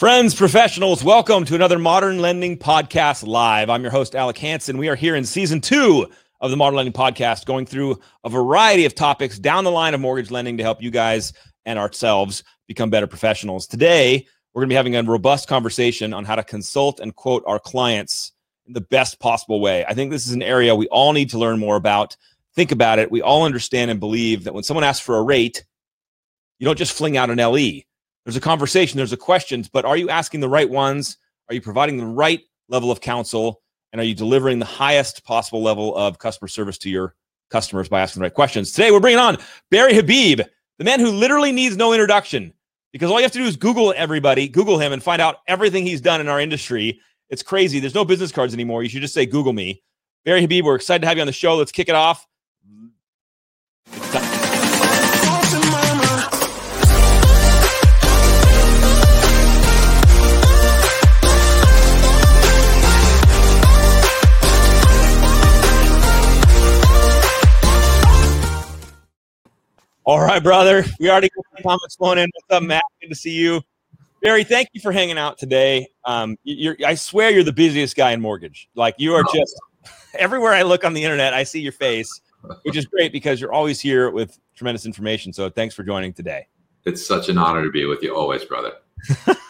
Friends, professionals, welcome to another Modern Lending Podcast Live. I'm your host, Alec Hanson. We are here in season two of the Modern Lending Podcast, going through a variety of topics down the line of mortgage lending to help you guys and ourselves become better professionals. Today, we're going to be having a robust conversation on how to consult and quote our clients in the best possible way. I think this is an area we all need to learn more about. Think about it. We all understand and believe that when someone asks for a rate, you don't just fling out an LE there's a conversation, there's a questions, but are you asking the right ones? Are you providing the right level of counsel? And are you delivering the highest possible level of customer service to your customers by asking the right questions? Today, we're bringing on Barry Habib, the man who literally needs no introduction because all you have to do is Google everybody, Google him, and find out everything he's done in our industry. It's crazy. There's no business cards anymore. You should just say Google me. Barry Habib, we're excited to have you on the show. Let's kick it off. All right, brother. We already got comments flowing in. What's up, Matt? Good to see you. Barry, thank you for hanging out today. Um, you're, I swear you're the busiest guy in mortgage. Like you are just everywhere I look on the internet, I see your face, which is great because you're always here with tremendous information. So thanks for joining today. It's such an honor to be with you always, brother.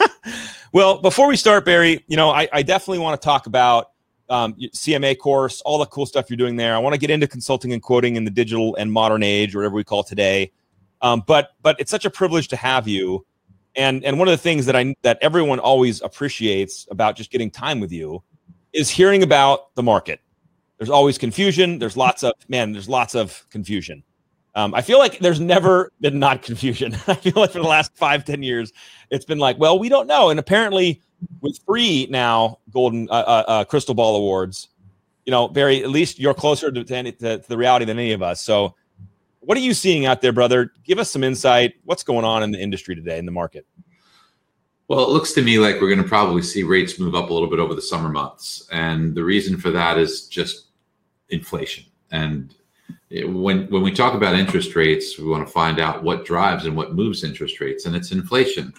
well, before we start, Barry, you know, I, I definitely want to talk about um, CMA course, all the cool stuff you're doing there. I want to get into consulting and quoting in the digital and modern age, or whatever we call today. Um, but but it's such a privilege to have you. And and one of the things that I that everyone always appreciates about just getting time with you is hearing about the market. There's always confusion. There's lots of man. There's lots of confusion. Um, I feel like there's never been not confusion. I feel like for the last five, ten years, it's been like, well, we don't know. And apparently, with three now golden uh, uh, uh, crystal ball awards, you know, Barry, at least you're closer to, to, to, the reality than any of us. So, what are you seeing out there, brother? Give us some insight. What's going on in the industry today in the market? Well, it looks to me like we're going to probably see rates move up a little bit over the summer months, and the reason for that is just inflation. And when when we talk about interest rates, we want to find out what drives and what moves interest rates, and it's inflation.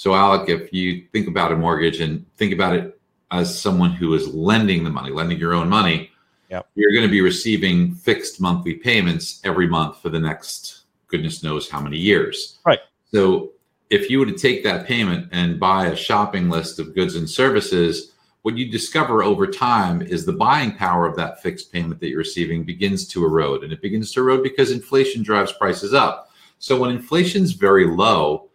So, Alec, if you think about a mortgage and think about it as someone who is lending the money, lending your own money, yep. you're going to be receiving fixed monthly payments every month for the next goodness knows how many years. Right. So, if you were to take that payment and buy a shopping list of goods and services, what you discover over time is the buying power of that fixed payment that you're receiving begins to erode. And it begins to erode because inflation drives prices up. So, when inflation's very low,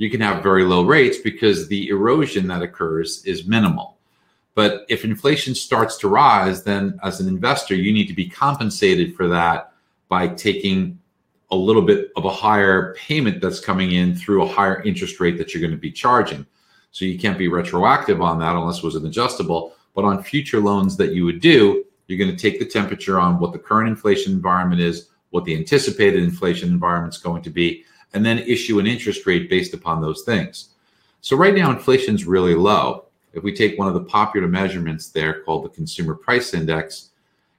you can have very low rates because the erosion that occurs is minimal. But if inflation starts to rise, then as an investor, you need to be compensated for that by taking a little bit of a higher payment that's coming in through a higher interest rate that you're going to be charging. So you can't be retroactive on that unless it was an adjustable. But on future loans that you would do, you're going to take the temperature on what the current inflation environment is, what the anticipated inflation environment is going to be, and then issue an interest rate based upon those things. So right now, inflation is really low. If we take one of the popular measurements there called the Consumer Price Index,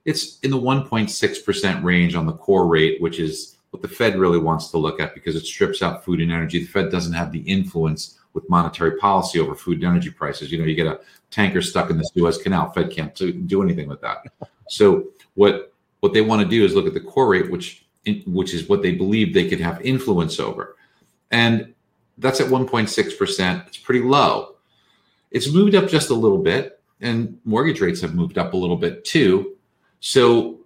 it's in the 1.6% range on the core rate, which is what the Fed really wants to look at because it strips out food and energy. The Fed doesn't have the influence with monetary policy over food and energy prices. You know, you get a tanker stuck in the Suez Canal, Fed can't do anything with that. So what what they want to do is look at the core rate, which which is what they believe they could have influence over. And that's at 1.6%. It's pretty low. It's moved up just a little bit, and mortgage rates have moved up a little bit too. So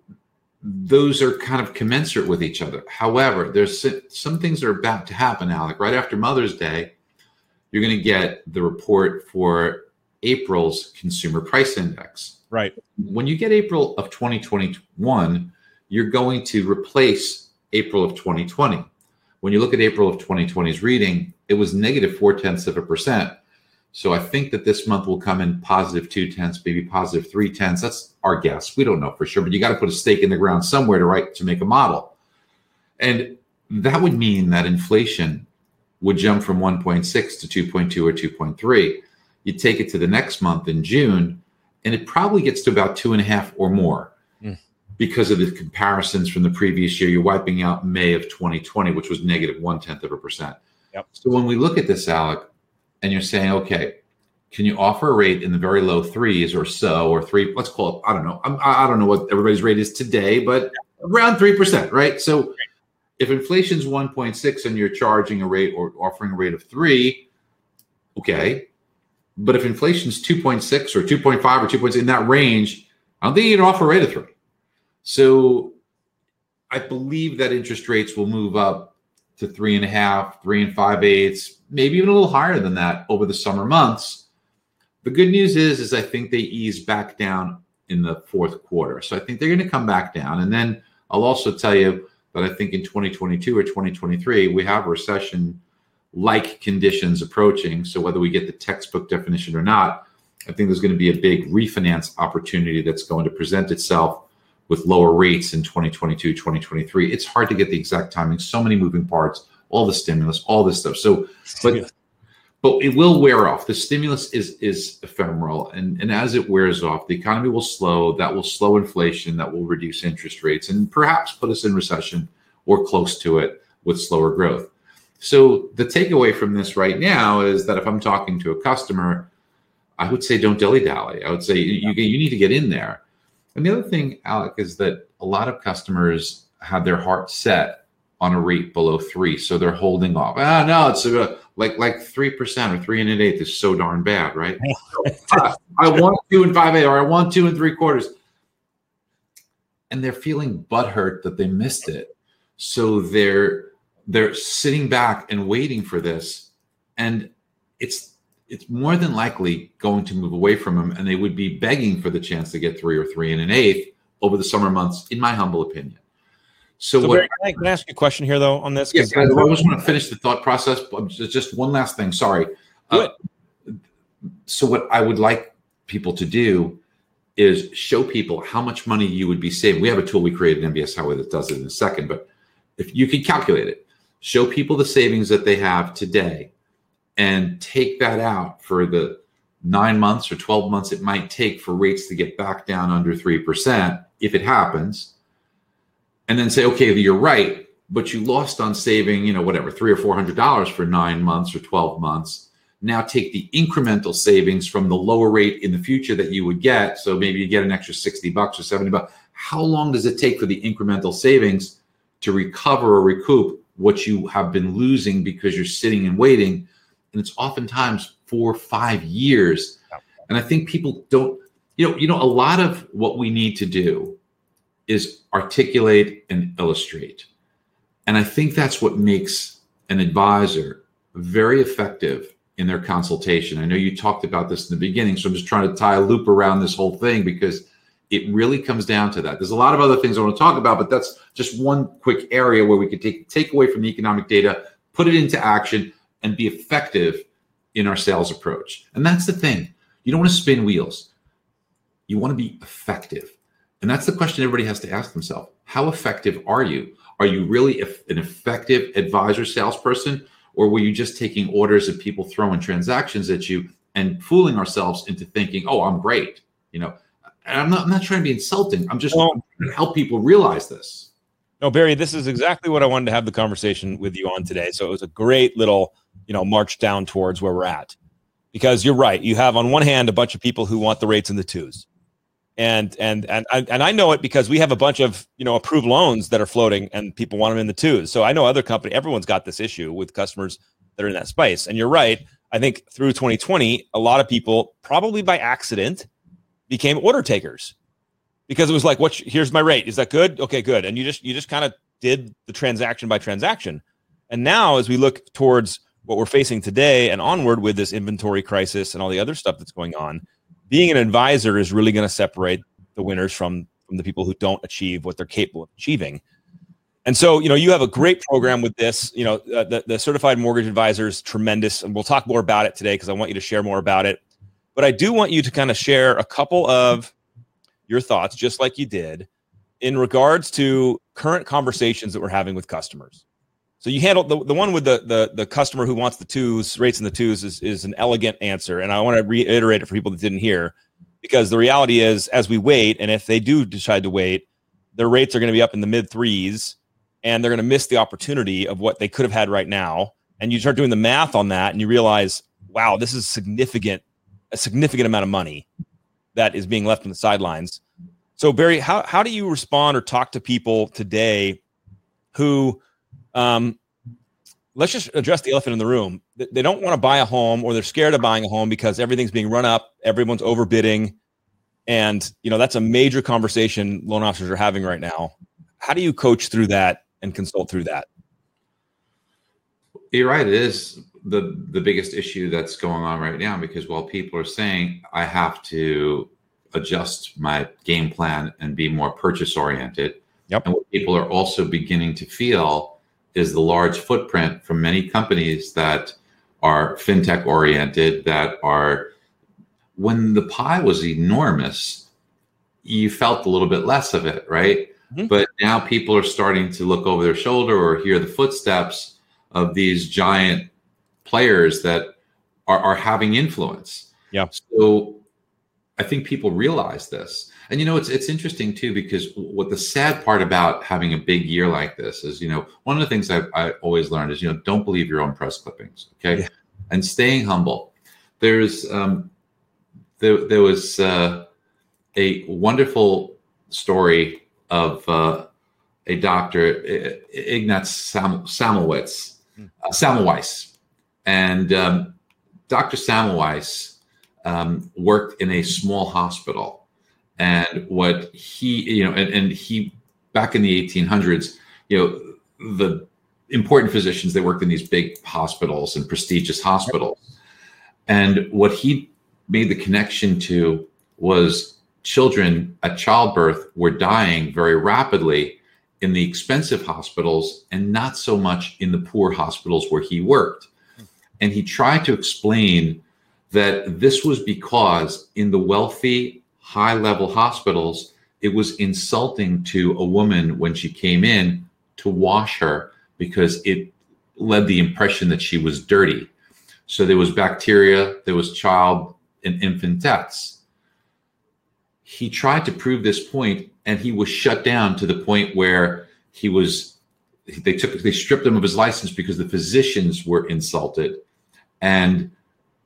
those are kind of commensurate with each other. However, there's some things that are about to happen, Alec. Right after Mother's Day, you're going to get the report for April's consumer price index. Right. When you get April of 2021, you're going to replace April of 2020. When you look at April of 2020's reading, it was negative four tenths of a percent. So I think that this month will come in positive two tenths, maybe positive three tenths. That's our guess. We don't know for sure, but you got to put a stake in the ground somewhere to write to make a model. And that would mean that inflation would jump from 1.6 to 2.2 or 2.3. You take it to the next month in June, and it probably gets to about two and a half or more because of the comparisons from the previous year. You're wiping out May of 2020, which was negative one tenth of a percent. Yep. So when we look at this, Alec, and you're saying, okay, can you offer a rate in the very low threes or so, or three? Let's call it. I don't know. I'm, I don't know what everybody's rate is today, but around three percent, right? So if inflation's 1.6 and you're charging a rate or offering a rate of three, okay. But if inflation's 2.6 or 2.5 or 2.6 in that range, I don't think you can offer a rate of three. So I believe that interest rates will move up to three and a half, three and five eighths, maybe even a little higher than that over the summer months. The good news is, is I think they ease back down in the fourth quarter. So I think they're going to come back down. And then I'll also tell you that I think in 2022 or 2023, we have recession like conditions approaching. So whether we get the textbook definition or not, I think there's going to be a big refinance opportunity that's going to present itself with lower rates in 2022, 2023. It's hard to get the exact timing. So many moving parts, all the stimulus, all this stuff. So, but but it will wear off. The stimulus is is ephemeral, and and as it wears off, the economy will slow. That will slow inflation. That will reduce interest rates, and perhaps put us in recession or close to it with slower growth. So the takeaway from this right now is that if I'm talking to a customer, I would say don't dilly dally. I would say you, you need to get in there. And the other thing, Alec, is that a lot of customers have their heart set on a rate below three, so they're holding off. Ah, no, it's a, like like three percent or three and an eighth is so darn bad, right? I want two and five eight, or I want two and three quarters, and they're feeling butthurt that they missed it, so they're they're sitting back and waiting for this, and it's it's more than likely going to move away from them, and they would be begging for the chance to get three or three and an eighth over the summer months, in my humble opinion. So, so what, Barry, can, I, can, I, ask you a question here, though, on this? Yeah, I, I just want to finish the thought process. Just one last thing. Sorry. Uh, so, what I would like people to do is show people how much money you would be saving. We have a tool we created in MBS Highway that does it in a second, but if you could calculate it, show people the savings that they have today and take that out for the nine months or 12 months it might take for rates to get back down under 3% if it happens and then say, okay, you're right, but you lost on saving, you know, whatever, three or four hundred dollars for nine months or 12 months. Now take the incremental savings from the lower rate in the future that you would get. So maybe you get an extra 60 bucks or 70 bucks. How long does it take for the incremental savings to recover or recoup what you have been losing because you're sitting and waiting? And it's oftentimes four, five years. And I think people don't, you know, you know, a lot of what we need to do is articulate and illustrate. And I think that's what makes an advisor very effective in their consultation. I know you talked about this in the beginning, so I'm just trying to tie a loop around this whole thing because it really comes down to that. There's a lot of other things I want to talk about, but that's just one quick area where we could take take away from the economic data, put it into action, and be effective in our sales approach. And that's the thing. You don't want to spin wheels. You want to be effective. And that's the question everybody has to ask themselves. How effective are you? Are you really an effective advisor salesperson? Or were you just taking orders of people throwing transactions at you and fooling ourselves into thinking, oh, I'm great? You know, and I'm not, I'm not trying to be insulting. I'm just well, trying to help people realize this. No, Barry, this is exactly what I wanted to have the conversation with you on today. So it was a great little, you know, march down towards where we're at. Because you're right. You have on one hand a bunch of people who want the rates in the twos and and and and I know it because we have a bunch of you know approved loans that are floating and people want them in the twos. So I know other company, everyone's got this issue with customers that are in that space. And you're right. I think through 2020, a lot of people probably by accident became order takers because it was like, "What? Here's my rate. Is that good? Okay, good." And you just you just kind of did the transaction by transaction. And now, as we look towards what we're facing today and onward with this inventory crisis and all the other stuff that's going on, being an advisor is really going to separate the winners from from the people who don't achieve what they're capable of achieving. And so, you know, you have a great program with this. You know, uh, the, the certified mortgage advisor is tremendous, and we'll talk more about it today because I want you to share more about it. But I do want you to kind of share a couple of your thoughts, just like you did, in regards to current conversations that we're having with customers. So you handle the, the one with the, the the customer who wants the twos, rates and the twos is, is an elegant answer. And I want to reiterate it for people that didn't hear, because the reality is as we wait, and if they do decide to wait, their rates are going to be up in the mid threes and they're going to miss the opportunity of what they could have had right now. And you start doing the math on that and you realize, wow, this is significant, a significant amount of money that is being left on the sidelines. So Barry, how how do you respond or talk to people today who um, let's just address the elephant in the room. They don't want to buy a home or they're scared of buying a home because everything's being run up, everyone's overbidding. And, you know, that's a major conversation loan officers are having right now. How do you coach through that and consult through that? You're right. It is the the biggest issue that's going on right now because while people are saying I have to adjust my game plan and be more purchase oriented, yep. and what people are also beginning to feel is the large footprint from many companies that are fintech oriented that are when the pie was enormous you felt a little bit less of it right? Mm-hmm. but now people are starting to look over their shoulder or hear the footsteps of these giant players that are, are having influence. Yeah. So i think people realize this and you know, it's it's interesting too because what the sad part about having a big year like this is, you know, one of the things I, I always learned is, you know, don't believe your own press clippings, okay, yeah. and staying humble. There's um, there there was uh, a wonderful story of uh, a doctor, Ignaz Sam, Samowitz, hmm. uh, and um, Dr. Semmelweis um, worked in a small hospital and what he you know and, and he back in the 1800s you know the important physicians they worked in these big hospitals and prestigious hospitals. And what he made the connection to was children at childbirth were dying very rapidly in the expensive hospitals and not so much in the poor hospitals where he worked. And he tried to explain that this was because in the wealthy high level hospitals, it was insulting to a woman when she came in to wash her because it led the impression that she was dirty. So there was bacteria, there was child and infant deaths. He tried to prove this point and he was shut down to the point where he was they took they stripped him of his license because the physicians were insulted and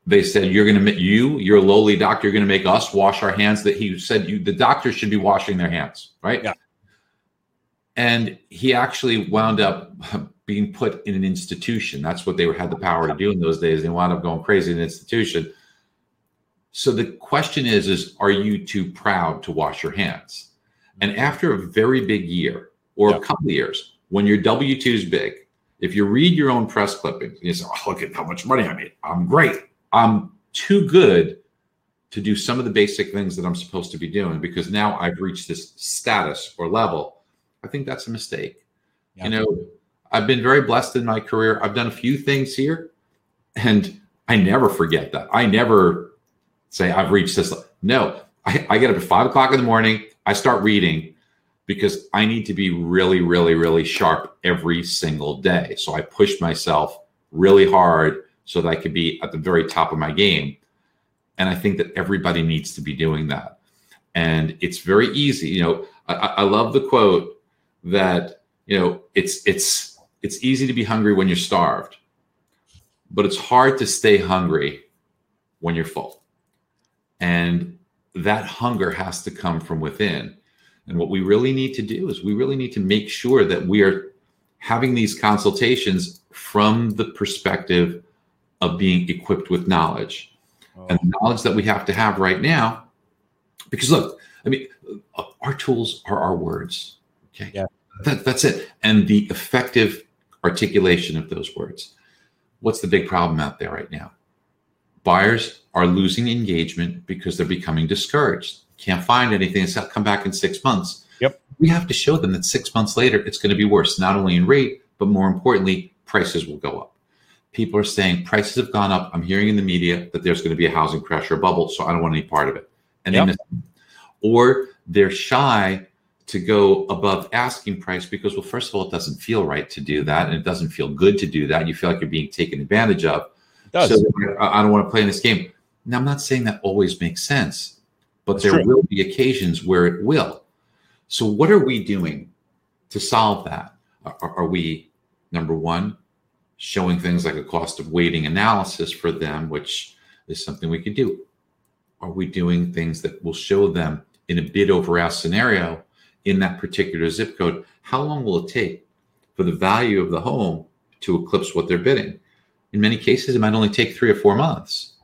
they said you're going to make you you're a lowly doctor you're going to make us wash our hands. That he said you the doctors should be washing their hands right? Yeah. And he actually wound up being put in an institution. That's what they had the power to do in those days. They wound up going crazy in an institution. So the question is is are you too proud to wash your hands? And after a very big year or yeah. a couple of years when your w2 is big if you read your own press clippings you say oh, look at how much money i made. I'm great I'm too good to do some of the basic things that I'm supposed to be doing because now I've reached this status or level. I think that's a mistake. Yeah. You know, I've been very blessed in my career. I've done a few things here and I never forget that. I never say I've reached this. No, I, I get up at five o'clock in the morning. I start reading because I need to be really, really, really sharp every single day. So I push myself really hard so that I could be at the very top of my game. And I think that everybody needs to be doing that. And it's very easy. You know, I, I love the quote that, you know, it's it's it's easy to be hungry when you're starved, but it's hard to stay hungry when you're full. And that hunger has to come from within. And what we really need to do is we really need to make sure that we are having these consultations from the perspective of being equipped with knowledge. Oh. And the knowledge that we have to have right now, because look, I mean, our tools are our words. Okay. Yeah. That, that's it. And the effective articulation of those words. What's the big problem out there right now? Buyers are losing engagement because they're becoming discouraged. Can't find anything. It's not come back in six months. Yep. We have to show them that six months later, it's going to be worse, not only in rate, but more importantly, prices will go up people are saying prices have gone up. I'm hearing in the media that there's going to be a housing crash or bubble, so I don't want any part of it. And yep. they miss Or they're shy to go above asking price because, well, first of all, it doesn't feel right to do that, and it doesn't feel good to do that. You feel like you're being taken advantage of. So I don't want to play in this game. Now, I'm not saying that always makes sense, but That's there true. will be occasions where it will. So, what are we doing to solve that? Are, are we number one showing things like a cost of waiting analysis for them, which is something we could do. Are we doing things that will show them in a bid over ask scenario in that particular zip code? How long will it take for the value of the home to eclipse what they're bidding? In many cases, it might only take three or four months,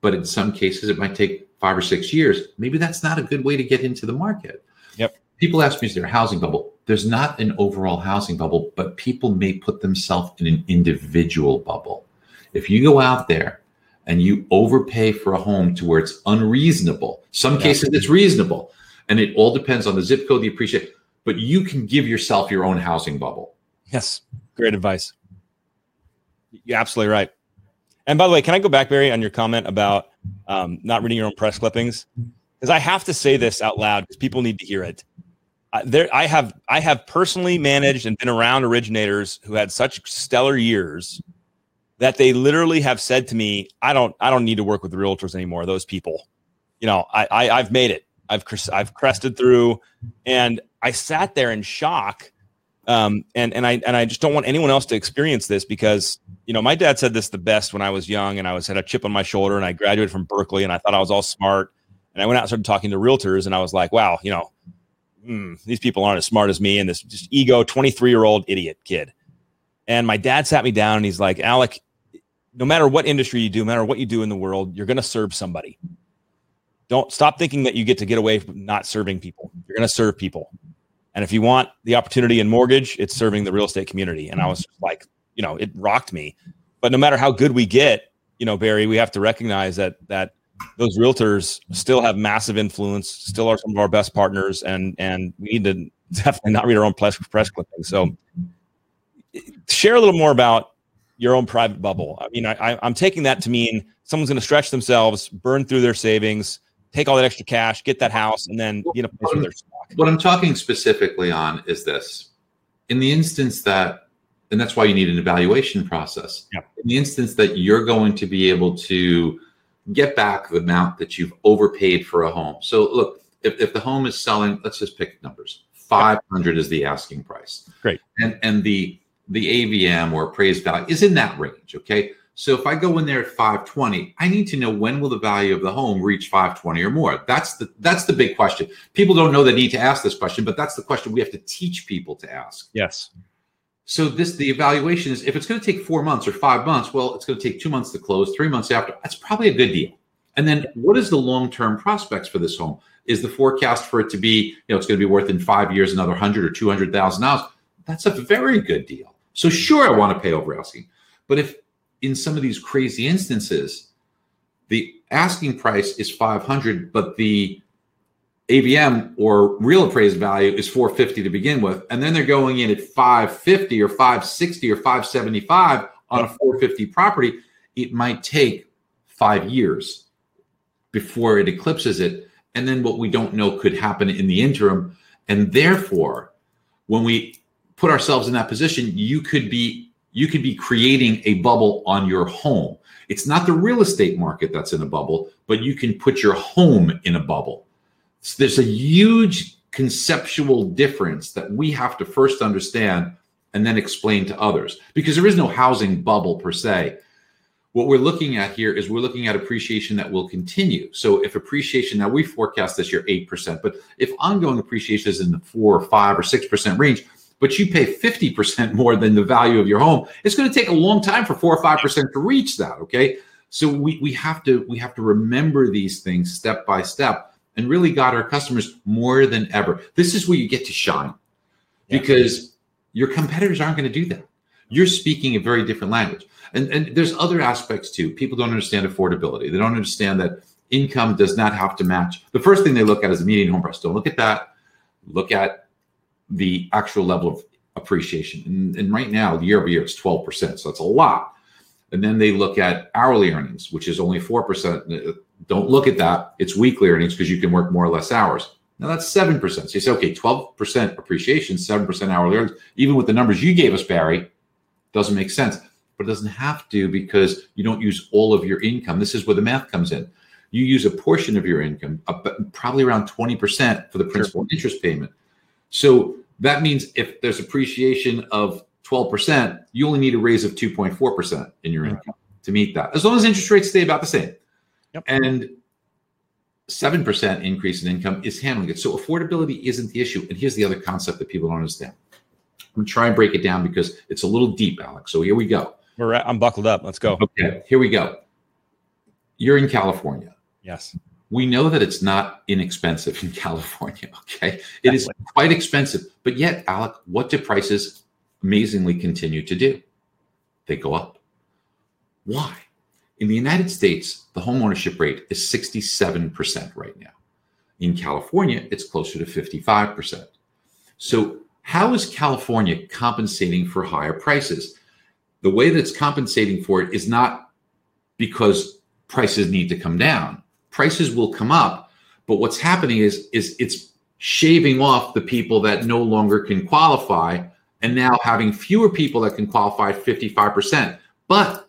but in some cases, it might take five or six years. Maybe that's not a good way to get into the market. Yep. People ask me, is there a housing bubble? There's not an overall housing bubble, but people may put themselves in an individual bubble. If you go out there and you overpay for a home to where it's unreasonable, some cases it's reasonable, and it all depends on the zip code, the appreciate, but you can give yourself your own housing bubble. Yes. Great advice. You're absolutely right. And by the way, can I go back, Barry, on your comment about um, not reading your own press clippings? Because I have to say this out loud because people need to hear it. There, I have I have personally managed and been around originators who had such stellar years that they literally have said to me, "I don't I don't need to work with realtors anymore." Those people, you know, I, I I've made it. I've I've crested through, and I sat there in shock um, and and I and I just don't want anyone else to experience this because you know my dad said this the best when I was young and I was had a chip on my shoulder and I graduated from Berkeley and I thought I was all smart and I went out and started talking to realtors and I was like wow you know mm, these people aren't as smart as me and this just ego 23 year old idiot kid and my dad sat me down and he's like Alec no matter what industry you do no matter what you do in the world you're going to serve somebody don't stop thinking that you get to get away from not serving people you're going to serve people and if you want the opportunity in mortgage, it's serving the real estate community. And I was like, you know, it rocked me. But no matter how good we get, you know, Barry, we have to recognize that that those realtors still have massive influence, still are some of our best partners, and and we need to definitely not read our own press press clippings. So, share a little more about your own private bubble. I mean, I, I'm taking that to mean someone's going to stretch themselves, burn through their savings, take all that extra cash, get that house, and then in a place where they're what I'm talking specifically on is this. In the instance that, and that's why you need an evaluation process. Yeah. In the instance that you're going to be able to get back the amount that you've overpaid for a home. So look, if, if the home is selling, let's just pick numbers. 500 is the asking price. Great. And and the the AVM or appraised value is in that range. Okay. So if I go in there at 520, I need to know when will the value of the home reach 520 or more. That's the that's the big question. People don't know they need to ask this question, but that's the question we have to teach people to ask. Yes. So this the evaluation is if it's going to take 4 months or 5 months, well, it's going to take 2 months to close, 3 months after. That's probably a good deal. And then what is the long-term prospects for this home? Is the forecast for it to be, you know, it's going to be worth in 5 years another 100 or 200,000 dollars? That's a very good deal. So sure I want to pay over asking. But if in some of these crazy instances, the asking price is 500, but the AVM or real appraised value is 450 to begin with. And then they're going in at 550 or 560 or 575 on a 450 property. It might take five years before it eclipses it. And then what we don't know could happen in the interim. And therefore, when we put ourselves in that position, you could be you could be creating a bubble on your home. It's not the real estate market that's in a bubble, but you can put your home in a bubble. So there's a huge conceptual difference that we have to first understand and then explain to others because there is no housing bubble per se. What we're looking at here is we're looking at appreciation that will continue. So if appreciation, now we forecast this year 8%, but if ongoing appreciation is in the four or five or 6% range, but you pay 50% more than the value of your home, it's going to take a long time for four or 5% to reach that. Okay. So we, we have to we have to remember these things step by step and really got our customers more than ever. This is where you get to shine because your competitors aren't going to do that. You're speaking a very different language. And, and there's other aspects too. People don't understand affordability. They don't understand that income does not have to match. The first thing they look at is the median home price. Don't look at that. Look at the actual level of appreciation. And, and right now, year over year, it's 12%. So that's a lot. And then they look at hourly earnings, which is only 4%. Don't look at that. It's weekly earnings because you can work more or less hours. Now that's 7%. So you say, okay, 12% appreciation, 7% hourly earnings. Even with the numbers you gave us, Barry, doesn't make sense. But it doesn't have to because you don't use all of your income. This is where the math comes in. You use a portion of your income, probably around 20% for the principal sure. interest payment. So that means if there's appreciation of 12%, you only need a raise of 2.4% in your mm-hmm. income to meet that, as long as interest rates stay about the same. Yep. And 7% increase in income is handling it. So affordability isn't the issue. And here's the other concept that people don't understand. I'm going to try and break it down because it's a little deep, Alex. So here we go. We're at, I'm buckled up. Let's go. Okay, here we go. You're in California. Yes. We know that it's not inexpensive in California. Okay. It is quite expensive. But yet, Alec, what do prices amazingly continue to do? They go up. Why? In the United States, the homeownership rate is 67% right now. In California, it's closer to 55%. So, how is California compensating for higher prices? The way that it's compensating for it is not because prices need to come down. Prices will come up, but what's happening is is it's shaving off the people that no longer can qualify and now having fewer people that can qualify 55%. But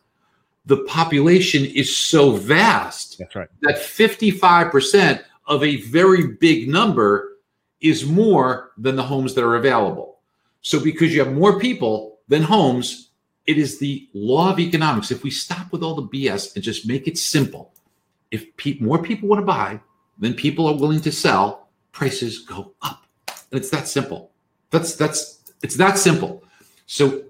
the population is so vast That's right. that 55% of a very big number is more than the homes that are available. So because you have more people than homes, it is the law of economics. If we stop with all the BS and just make it simple, if pe- more people want to buy than people are willing to sell, prices go up. And it's that simple. That's that's it's that simple. So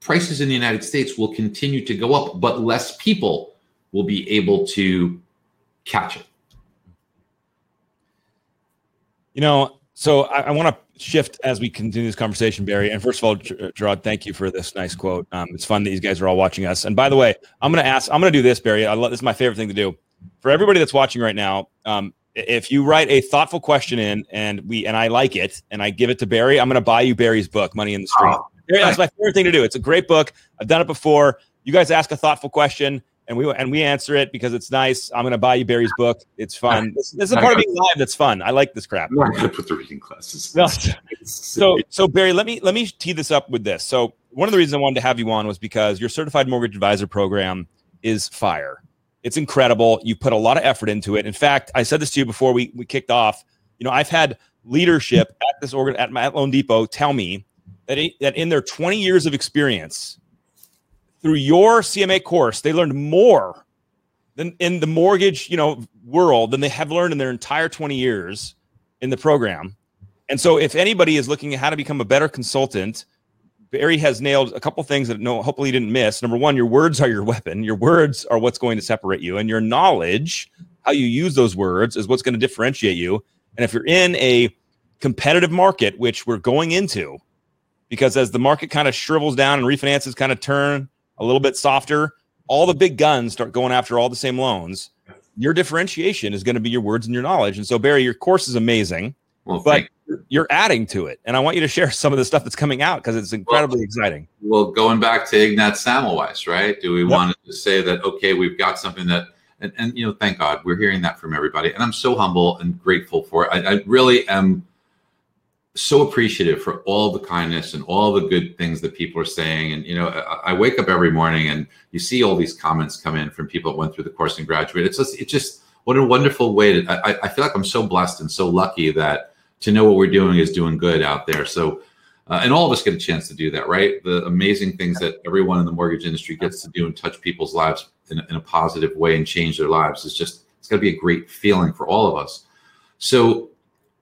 prices in the United States will continue to go up, but less people will be able to catch it. You know, so I, I want to shift as we continue this conversation, Barry. And first of all, Gerard, thank you for this nice quote. Um, it's fun that these guys are all watching us. And by the way, I'm going to ask, I'm going to do this, Barry. I love, this is my favorite thing to do. For everybody that's watching right now, um, if you write a thoughtful question in and we and I like it and I give it to Barry, I'm going to buy you Barry's book, Money in the Street. Oh, that's my favorite thing to do. It's a great book. I've done it before. You guys ask a thoughtful question and we and we answer it because it's nice. I'm going to buy you Barry's book. It's fun. This, this is a part of being live that's fun. I like this crap. I'm not going to put the reading classes. No. So so Barry, let me let me tee this up with this. So one of the reasons I wanted to have you on was because your certified mortgage advisor program is fire. It's incredible. You put a lot of effort into it. In fact, I said this to you before we, we kicked off. You know, I've had leadership at this organ at, my at loanDepot tell me that that in their 20 years of experience through your CMA course, they learned more than in the mortgage, you know, world than they have learned in their entire 20 years in the program. And so if anybody is looking at how to become a better consultant, Barry has nailed a couple things that no hopefully he didn't miss. Number one, your words are your weapon. Your words are what's going to separate you, and your knowledge, how you use those words, is what's going to differentiate you. And if you're in a competitive market, which we're going into, because as the market kind of shrivels down and refinances kind of turn a little bit softer, all the big guns start going after all the same loans. Your differentiation is going to be your words and your knowledge. And so, Barry, your course is amazing, well, but you're adding to it. And I want you to share some of the stuff that's coming out because it's incredibly well, exciting. Well, going back to Ignaz Semmelweis, right? Do we yep. want to say that, okay, we've got something that, and, and, you know, thank God we're hearing that from everybody. And I'm so humble and grateful for it. I, I really am so appreciative for all the kindness and all the good things that people are saying. And, you know, I, I wake up every morning and you see all these comments come in from people that went through the course and graduated. It's just, it's just, what a wonderful way to, I, I feel like I'm so blessed and so lucky that, to know what we're doing is doing good out there. So, uh, and all of us get a chance to do that, right? The amazing things that everyone in the mortgage industry gets to do and touch people's lives in, in a positive way and change their lives is just, it's got to be a great feeling for all of us. So,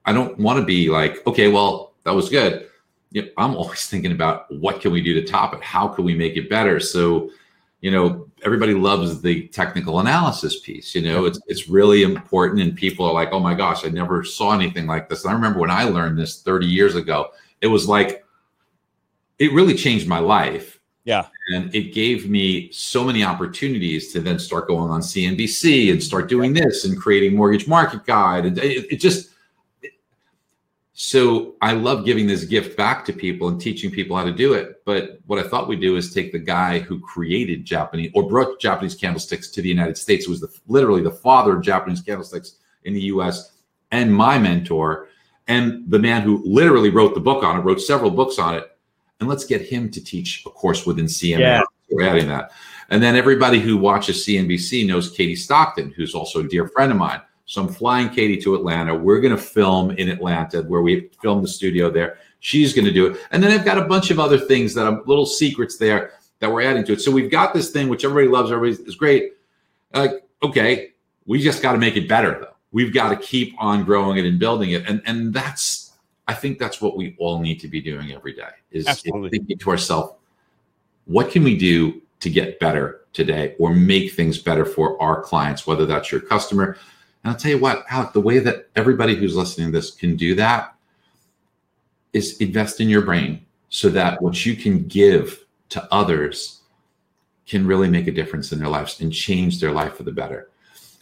I don't want to be like, okay, well, that was good. You know, I'm always thinking about what can we do to top it? How can we make it better? So, you know, everybody loves the technical analysis piece. You know, it's it's really important, and people are like, "Oh my gosh, I never saw anything like this." And I remember when I learned this 30 years ago, it was like it really changed my life. Yeah, and it gave me so many opportunities to then start going on CNBC and start doing this and creating Mortgage Market Guide, and it, it just so I love giving this gift back to people and teaching people how to do it. But what I thought we'd do is take the guy who created Japanese or brought Japanese candlesticks to the United States, who was the, literally the father of Japanese candlesticks in the US, and my mentor, and the man who literally wrote the book on it, wrote several books on it. And let's get him to teach a course within CMA. Yeah. We're adding that. And then everybody who watches CNBC knows Katie Stockton, who's also a dear friend of mine. So I'm flying Katie to Atlanta. We're going to film in Atlanta where we filmed the studio there. She's going to do it. And then I've got a bunch of other things that are little secrets there that we're adding to it. So we've got this thing which everybody loves, everybody is great. Like, okay, we just got to make it better though. We've got to keep on growing it and building it. And and that's I think that's what we all need to be doing every day is, is thinking to ourselves, what can we do to get better today or make things better for our clients, whether that's your customer. And I'll tell you what, Alec, the way that everybody who's listening to this can do that is invest in your brain so that what you can give to others can really make a difference in their lives and change their life for the better.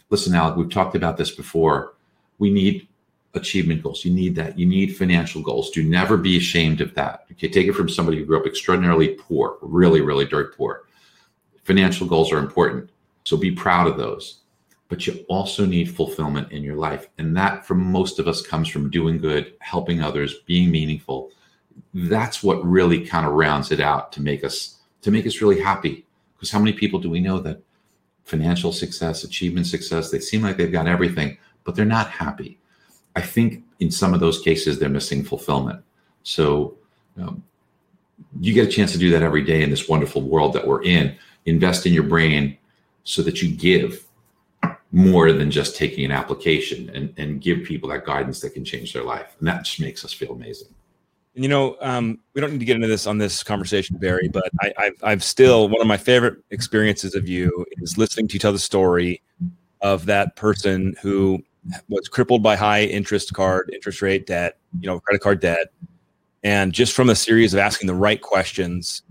Listen, Alec, we've talked about this before. We need achievement goals. You need that. You need financial goals. Do never be ashamed of that. Okay, take it from somebody who grew up extraordinarily poor, really, really dirt poor. Financial goals are important. So be proud of those. But you also need fulfillment in your life. And that, for most of us, comes from doing good, helping others, being meaningful. That's what really kind of rounds it out to make us to make us really happy. Because how many people do we know that financial success, achievement success, they seem like they've got everything, but they're not happy. I think in some of those cases, they're missing fulfillment. So um, you get a chance to do that every day in this wonderful world that we're in invest in your brain so that you give more than just taking an application and, and give people that guidance that can change their life. And that just makes us feel amazing. And you know, um, we don't need to get into this on this conversation, Barry, but I, I've, I've still one of my favorite experiences of you is listening to you tell the story of that person who was crippled by high interest card interest rate debt, you know, credit card debt, and just from a series of asking the right questions,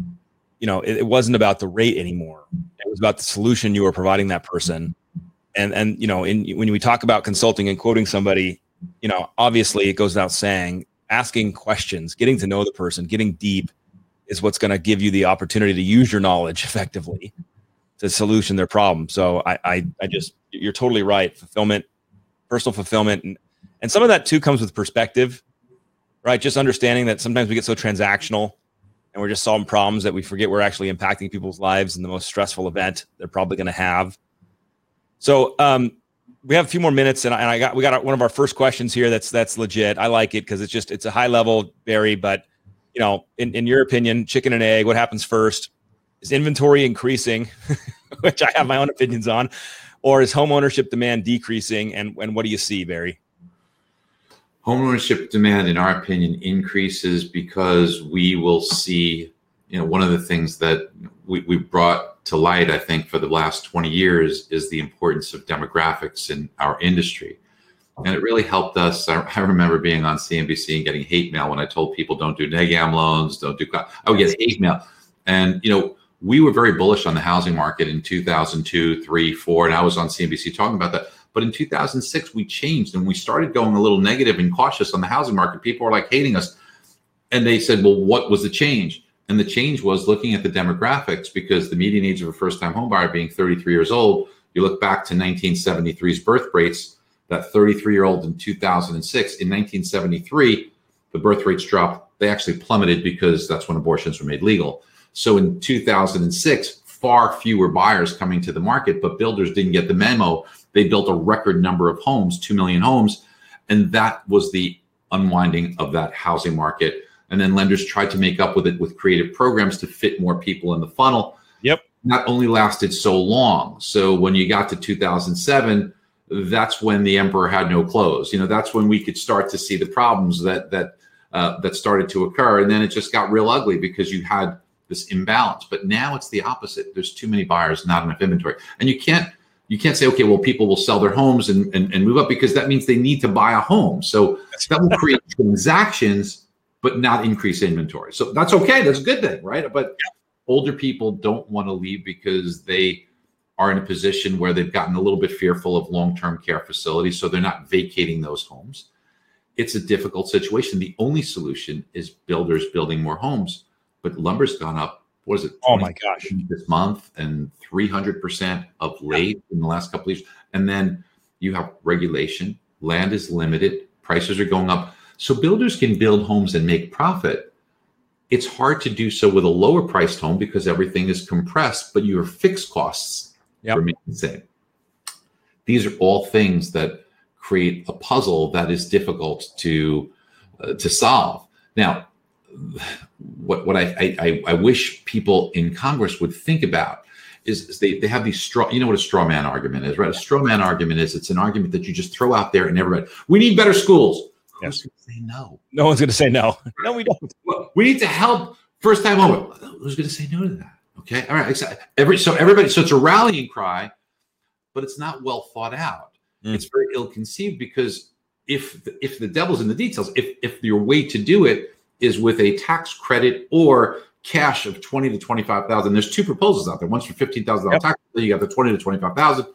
you know, it, it, wasn't about the rate anymore. It was about the solution you were providing that person. And and you know, in when we talk about consulting and quoting somebody, you know, obviously it goes without saying, asking questions, getting to know the person, getting deep is what's going to give you the opportunity to use your knowledge effectively to solution their problem. So I, I, I just, you're totally right. Fulfillment, personal fulfillment, and, and some of that too comes with perspective, right? Just understanding that sometimes we get so transactional and we're just solving problems that we forget we're actually impacting people's lives in the most stressful event they're probably going to have. So um, we have a few more minutes, and I, and I, got we got one of our first questions here. That's that's legit. I like it because it's just it's a high level, Barry. But you know, in, in your opinion, chicken and egg, what happens first? Is inventory increasing, which I have my own opinions on, or is home ownership demand decreasing? And and what do you see, Barry? homeownership demand, in our opinion, increases because we will see, you know, one of the things that we, we brought to light, I think, for the last 20 years is the importance of demographics in our industry. And it really helped us. I, I remember being on CNBC and getting hate mail when I told people don't do negam loans, don't do, I would get hate mail. And, you know, we were very bullish on the housing market in 2002, three, four, and I was on CNBC talking about that but in 2006, we changed and we started going a little negative and cautious on the housing market. People were like hating us. And they said, well, what was the change? And the change was looking at the demographics because the median age of a first time homebuyer being 33 years old, you look back to 1973's birth rates, that 33 year old in 2006. In 1973, the birth rates dropped. They actually plummeted because that's when abortions were made legal. So in 2006, far fewer buyers coming to the market, but builders didn't get the memo they built a record number of homes, 2 million homes. And that was the unwinding of that housing market. And then lenders tried to make up with it with creative programs to fit more people in the funnel. Yep. Not only lasted so long. So when you got to 2007, that's when the emperor had no clothes. You know, that's when we could start to see the problems that that uh, that started to occur, and then it just got real ugly because you had this imbalance. But now it's the opposite. There's too many buyers, not enough inventory, and you can't you can't say, okay, well, people will sell their homes and, and, and move up because that means they need to buy a home. So that will create transactions, but not increase inventory. So that's okay. That's a good thing, right? But older people don't want to leave because they are in a position where they've gotten a little bit fearful of long-term care facilities. So they're not vacating those homes. It's a difficult situation. The only solution is builders building more homes, but lumber's gone up what is it? Oh my gosh. This month and 300% of late in the last couple of years. And then you have regulation, land is limited, prices are going up. So builders can build homes and make profit. It's hard to do so with a lower priced home because everything is compressed, but your fixed costs yep. remain the same. These are all things that create a puzzle that is difficult to uh, to solve. Now, what what I, I I wish people in Congress would think about is, is, they, they have these straw you know what a straw man argument is right a straw man argument is it's an argument that you just throw out there and everybody we need better schools yes. going to say no no one's going to say no no we don't well, we need to help first time home who's going to say no to that okay all right every so everybody so it's a rallying cry but it's not well thought out mm. it's very ill conceived because if the, if the devil's in the details if if your way to do it is with a tax credit or cash of 20 to 25,000. There's two proposals out there. One's for $15,000 tax, you got the 20 to 25,000.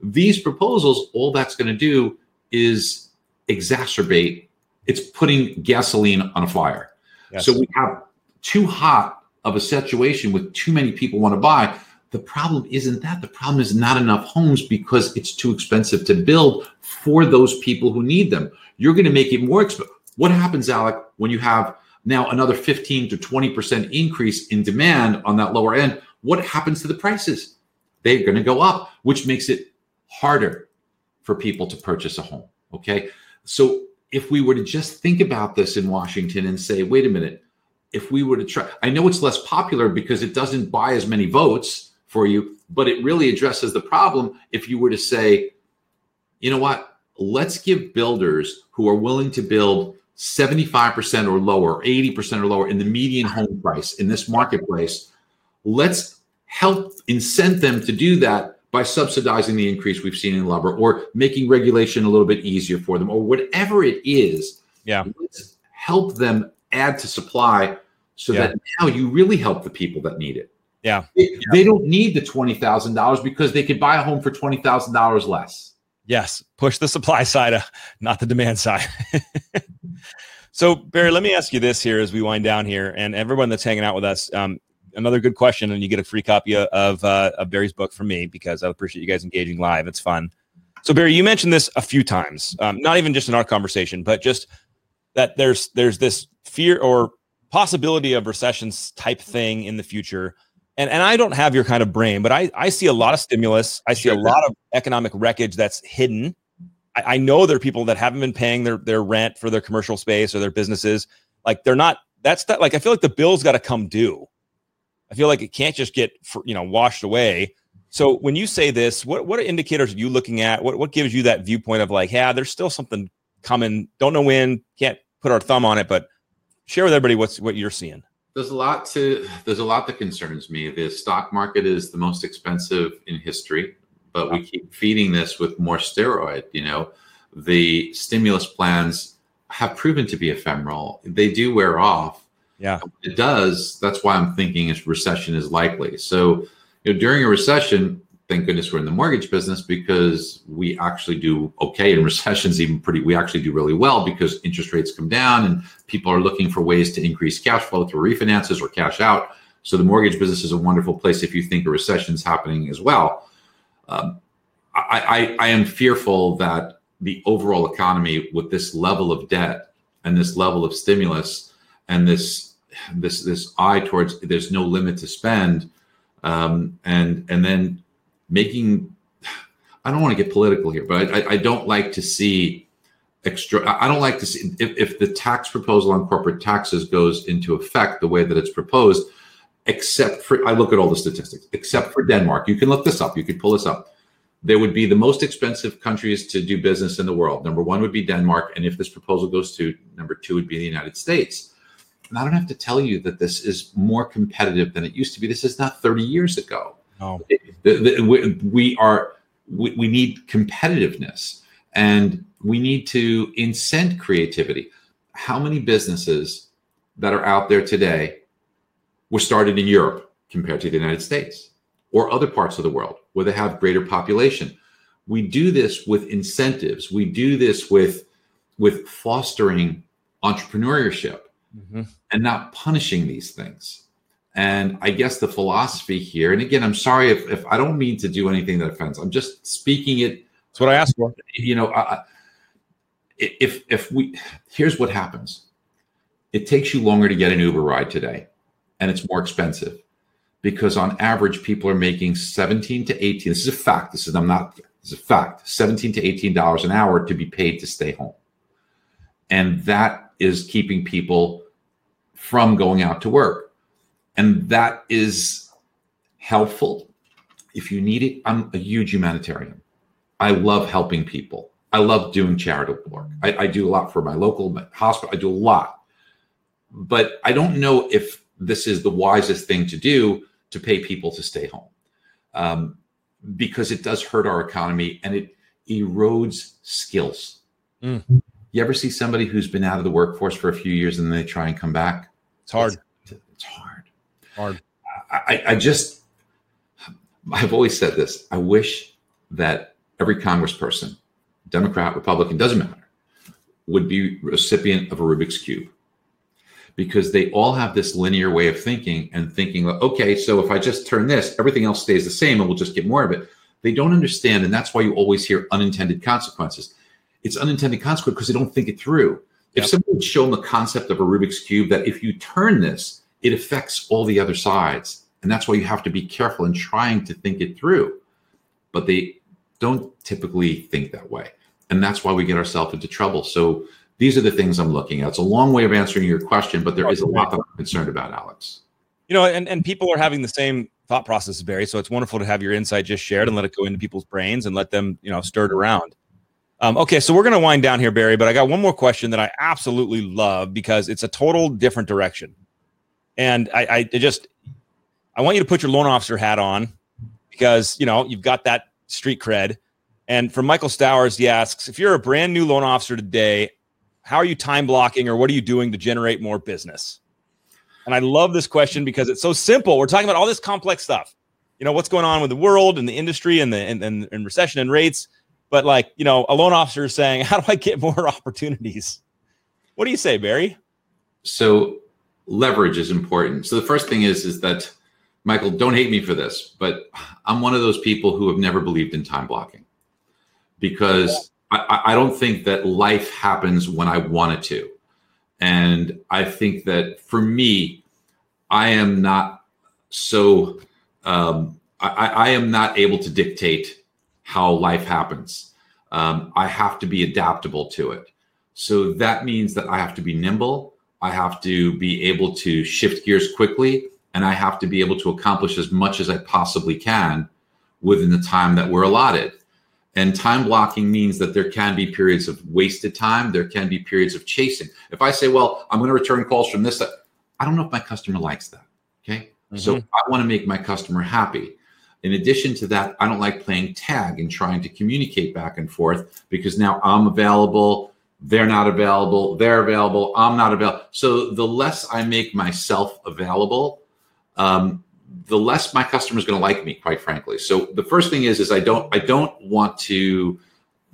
These proposals, all that's going to do is exacerbate, it's putting gasoline on a fire. Yes. So we have too hot of a situation with too many people want to buy. The problem isn't that. The problem is not enough homes because it's too expensive to build for those people who need them. You're going to make it more expensive. What happens, Alec, when you have now another 15 to 20% increase in demand on that lower end, what happens to the prices? They're going to go up, which makes it harder for people to purchase a home. Okay. So if we were to just think about this in Washington and say, wait a minute, if we were to try, I know it's less popular because it doesn't buy as many votes for you, but it really addresses the problem if you were to say, you know what, let's give builders who are willing to build 75% or lower, 80% or lower in the median home price in this marketplace, let's help incent them to do that by subsidizing the increase we've seen in lumber or making regulation a little bit easier for them or whatever it is. Yeah. Let's help them add to supply so yeah. that now you really help the people that need it. Yeah. They, yeah. they don't need the $20,000 because they could buy a home for $20,000 less. Yes, push the supply side, uh, not the demand side. so, Barry, let me ask you this here as we wind down here, and everyone that's hanging out with us. Um, another good question, and you get a free copy of, uh, of Barry's book from me because I appreciate you guys engaging live. It's fun. So, Barry, you mentioned this a few times, um, not even just in our conversation, but just that there's there's this fear or possibility of recessions type thing in the future and and I don't have your kind of brain, but I I see a lot of stimulus. I see a lot of economic wreckage that's hidden. I, I, know there are people that haven't been paying their their rent for their commercial space or their businesses. Like they're not. That's that. Like I feel like the bill's got to come due. I feel like it can't just get you know washed away. So when you say this, what what are indicators are you looking at? What what gives you that viewpoint of like, yeah, there's still something coming. Don't know when. Can't put our thumb on it, but share with everybody what's what you're seeing there's a lot to there's a lot that concerns me. The stock market is the most expensive in history, but we keep feeding this with more steroid. You know, the stimulus plans have proven to be ephemeral. They do wear off. Yeah, it does. That's why I'm thinking a recession is likely. So, you know, during a recession, thank goodness we're in the mortgage business because we actually do okay in recessions even pretty we actually do really well because interest rates come down and people are looking for ways to increase cash flow through refinances or cash out so the mortgage business is a wonderful place if you think a recession is happening as well um, I, I, I am fearful that the overall economy with this level of debt and this level of stimulus and this this this eye towards there's no limit to spend um, and and then making I don't want to get political here, but I, I don't like to see extra. I don't like to see if, if the tax proposal on corporate taxes goes into effect the way that it's proposed, except for I look at all the statistics, except for Denmark. You can look this up. You can pull this up. There would be the most expensive countries to do business in the world. Number one would be Denmark, and if this proposal goes to number two, would be the United States. And I don't have to tell you that this is more competitive than it used to be. This is not 30 years ago. No. The, the, we, we, are we, we need competitiveness and we need to incent creativity. How many businesses that are out there today were started in Europe compared to the United States or other parts of the world where they have greater population? We do this with incentives. We do this with with fostering entrepreneurship mm-hmm. And not punishing these things. And I guess the philosophy here, and again, I'm sorry if, if I don't mean to do anything that offends. I'm just speaking it. That's what I asked for. You know, uh, if if we here's what happens, it takes you longer to get an Uber ride today, and it's more expensive because on average people are making 17 to 18. This is a fact. This is I'm not. This is a fact. 17 to 18 dollars an hour to be paid to stay home, and that is keeping people from going out to work. And that is helpful if you need it. I'm a huge humanitarian. I love helping people. I love doing charitable work. I, I do a lot for my local hospital. I do a lot. But I don't know if this is the wisest thing to do to pay people to stay home um, because it does hurt our economy and it erodes skills. Mm. You ever see somebody who's been out of the workforce for a few years and then they try and come back? It's hard. It's, it's hard. Hard. I, I just, I've always said this. I wish that every congressperson, Democrat, Republican, doesn't matter, would be recipient of a Rubik's Cube because they all have this linear way of thinking and thinking, okay, so if I just turn this, everything else stays the same and we'll just get more of it. They don't understand. And that's why you always hear unintended consequences. It's unintended consequence because they don't think it through. Yep. If somebody would show them the concept of a Rubik's Cube, that if you turn this, it affects all the other sides. And that's why you have to be careful in trying to think it through. But they don't typically think that way. And that's why we get ourselves into trouble. So these are the things I'm looking at. It's a long way of answering your question, but there is a lot that I'm concerned about, Alex. You know, and, and people are having the same thought process, Barry. So it's wonderful to have your insight just shared and let it go into people's brains and let them, you know, stir it around. Um, okay, so we're going to wind down here, Barry, but I got one more question that I absolutely love because it's a total different direction. And I, I just, I want you to put your loan officer hat on because, you know, you've got that street cred. And from Michael Stowers, he asks, if you're a brand new loan officer today, how are you time blocking or what are you doing to generate more business? And I love this question because it's so simple. We're talking about all this complex stuff. You know, what's going on with the world and the industry and the and, and, and recession and rates. But like, you know, a loan officer is saying, how do I get more opportunities? What do you say, Barry? So leverage is important. So the first thing is is that Michael, don't hate me for this, but I'm one of those people who have never believed in time blocking because I, I don't think that life happens when I want it to. And I think that for me, I am not so, um, I, I, am not able to dictate how life happens. Um, I have to be adaptable to it. So that means that I have to be nimble. I have to be able to shift gears quickly, and I have to be able to accomplish as much as I possibly can within the time that we're allotted. And time blocking means that there can be periods of wasted time. There can be periods of chasing. If I say, well, I'm going to return calls from this, I don't know if my customer likes that. Okay. Mm-hmm. So I want to make my customer happy. In addition to that, I don't like playing tag and trying to communicate back and forth because now I'm available, they're not available, they're available, I'm not available. So the less I make myself available, um, the less my customer is going to like me, quite frankly. So the first thing is, is I don't, I don't want to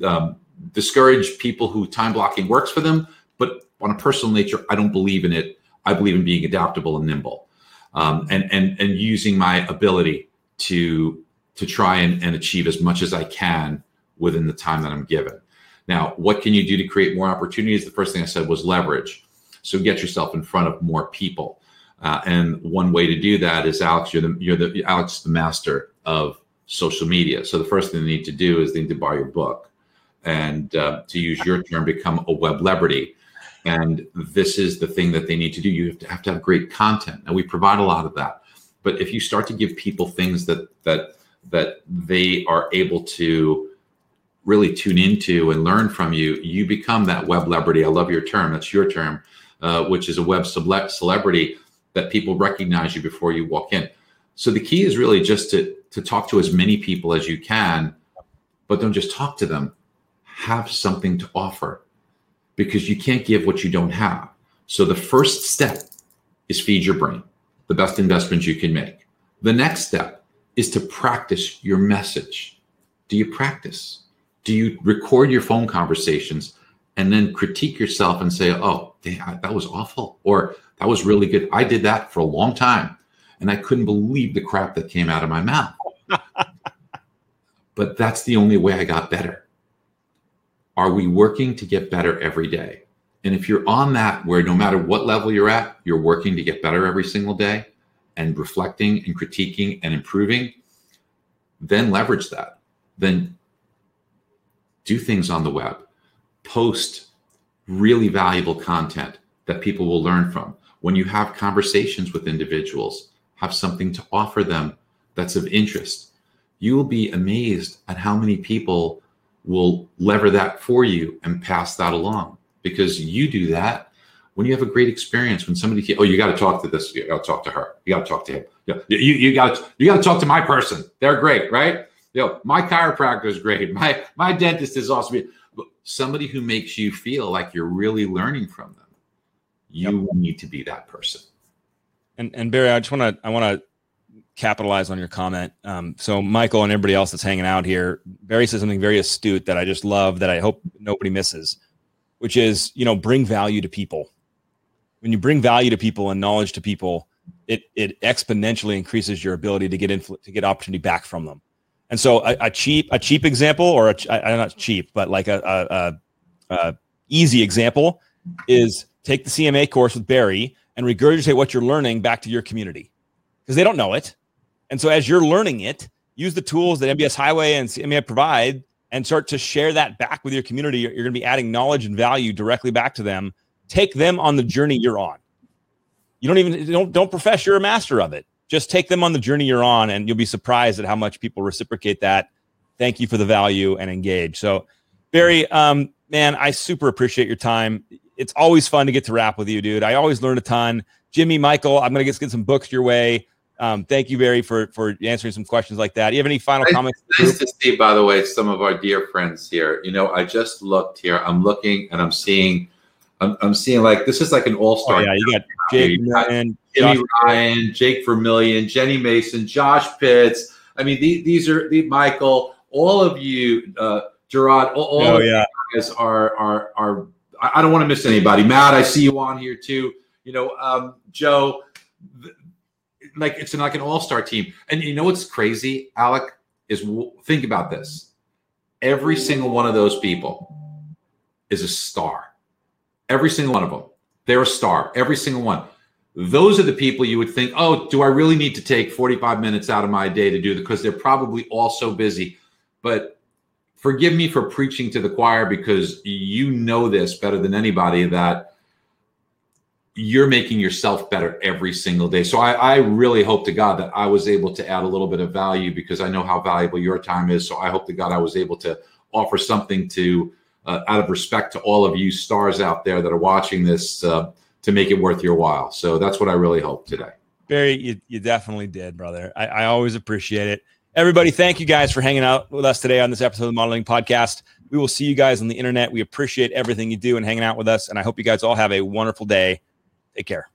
um, discourage people who time blocking works for them, but on a personal nature, I don't believe in it. I believe in being adaptable and nimble, um, and and and using my ability to to try and, and achieve as much as I can within the time that I'm given. Now, what can you do to create more opportunities? The first thing I said was leverage. So get yourself in front of more people. Uh, and one way to do that is Alex, you're the you're the Alex, the master of social media. So the first thing they need to do is they need to buy your book, and uh, to use your term, become a web celebrity. And this is the thing that they need to do. You have to have to have great content, and we provide a lot of that. But if you start to give people things that that that they are able to really tune into and learn from you, you become that web celebrity. I love your term. That's your term, uh, which is a web celebrity that people recognize you before you walk in. So the key is really just to to talk to as many people as you can, but don't just talk to them. Have something to offer because you can't give what you don't have. So the first step is feed your brain, the best investment you can make. The next step is to practice your message. Do you practice? Do you record your phone conversations and then critique yourself and say, oh, damn, that was awful? Or that was really good. I did that for a long time and I couldn't believe the crap that came out of my mouth. but that's the only way I got better. Are we working to get better every day? And if you're on that, where no matter what level you're at, you're working to get better every single day and reflecting and critiquing and improving, then leverage that. Then do things on the web, post really valuable content that people will learn from when you have conversations with individuals, have something to offer them that's of interest. You will be amazed at how many people will lever that for you and pass that along because you do that when you have a great experience. When somebody, oh, you got to talk to this, you got to talk to her, you got to talk to him. Yeah, you you got to you got to talk to my person. They're great, right? You know, my chiropractor is great. My my dentist is awesome. Somebody who makes you feel like you're really learning from them you yep. need to be that person. And and Barry, I just want to I want to capitalize on your comment. Um, so Michael and everybody else that's hanging out here, Barry says something very astute that I just love that I hope nobody misses, which is you know bring value to people. When you bring value to people and knowledge to people, it it exponentially increases your ability to get influ- to get opportunity back from them. And so a, a cheap a cheap example or a, I, not cheap but like a, a, a easy example is take the CMA course with Barry and regurgitate what you're learning back to your community because they don't know it. And so as you're learning it, use the tools that MBS Highway and CMA provide and start to share that back with your community. You're, going to be adding knowledge and value directly back to them. Take them on the journey you're on. You don't even don't don't profess you're a master of it. Just take them on the journey you're on, and you'll be surprised at how much people reciprocate that. Thank you for the value and engage. So, Barry, um, man, I super appreciate your time it's always fun to get to rap with you, dude. I always learn a ton. Jimmy, Michael, I'm gonna get, get some books your way. Um, thank you, Barry, for for answering some questions like that. Do you have any final nice, comments? Nice to see, by the way, some of our dear friends here. You know, I just looked here. I'm looking and I'm seeing, I'm, I'm seeing like this is like an all star. Oh, yeah, you got Jake Vermillion, Jimmy Josh Ryan, Jake Vermillion, Jenny Mason, Josh Pitts. I mean, these, these are the Michael. All of you, uh, Gerard. All, all oh, yeah. guys are are are I, don't want to miss anybody. Matt, I see you on here too. You know, um, Joe, like it's like an all-star team. And you know what's crazy, Alec, is think about this. Every single one of those people is a star. Every single one of them. They're a star. Every single one. Those are the people you would think, oh, do I really need to take 45 minutes out of my day to do that? Because they're probably all so busy. But forgive me for preaching to the choir because you know this better than anybody that you're making yourself better every single day. So I, I, really hope to God that I was able to add a little bit of value because I know how valuable your time is. So I hope to God I was able to offer something to, uh, out of respect to all of you stars out there that are watching this, uh, to make it worth your while. So that's what I really hope today. Barry, you, you definitely did, brother. I, I always appreciate it. Everybody, thank you guys for hanging out with us today on this episode of the Modeling Podcast. We will see you guys on the internet. We appreciate everything you do and hanging out with us. And I hope you guys all have a wonderful day. Take care.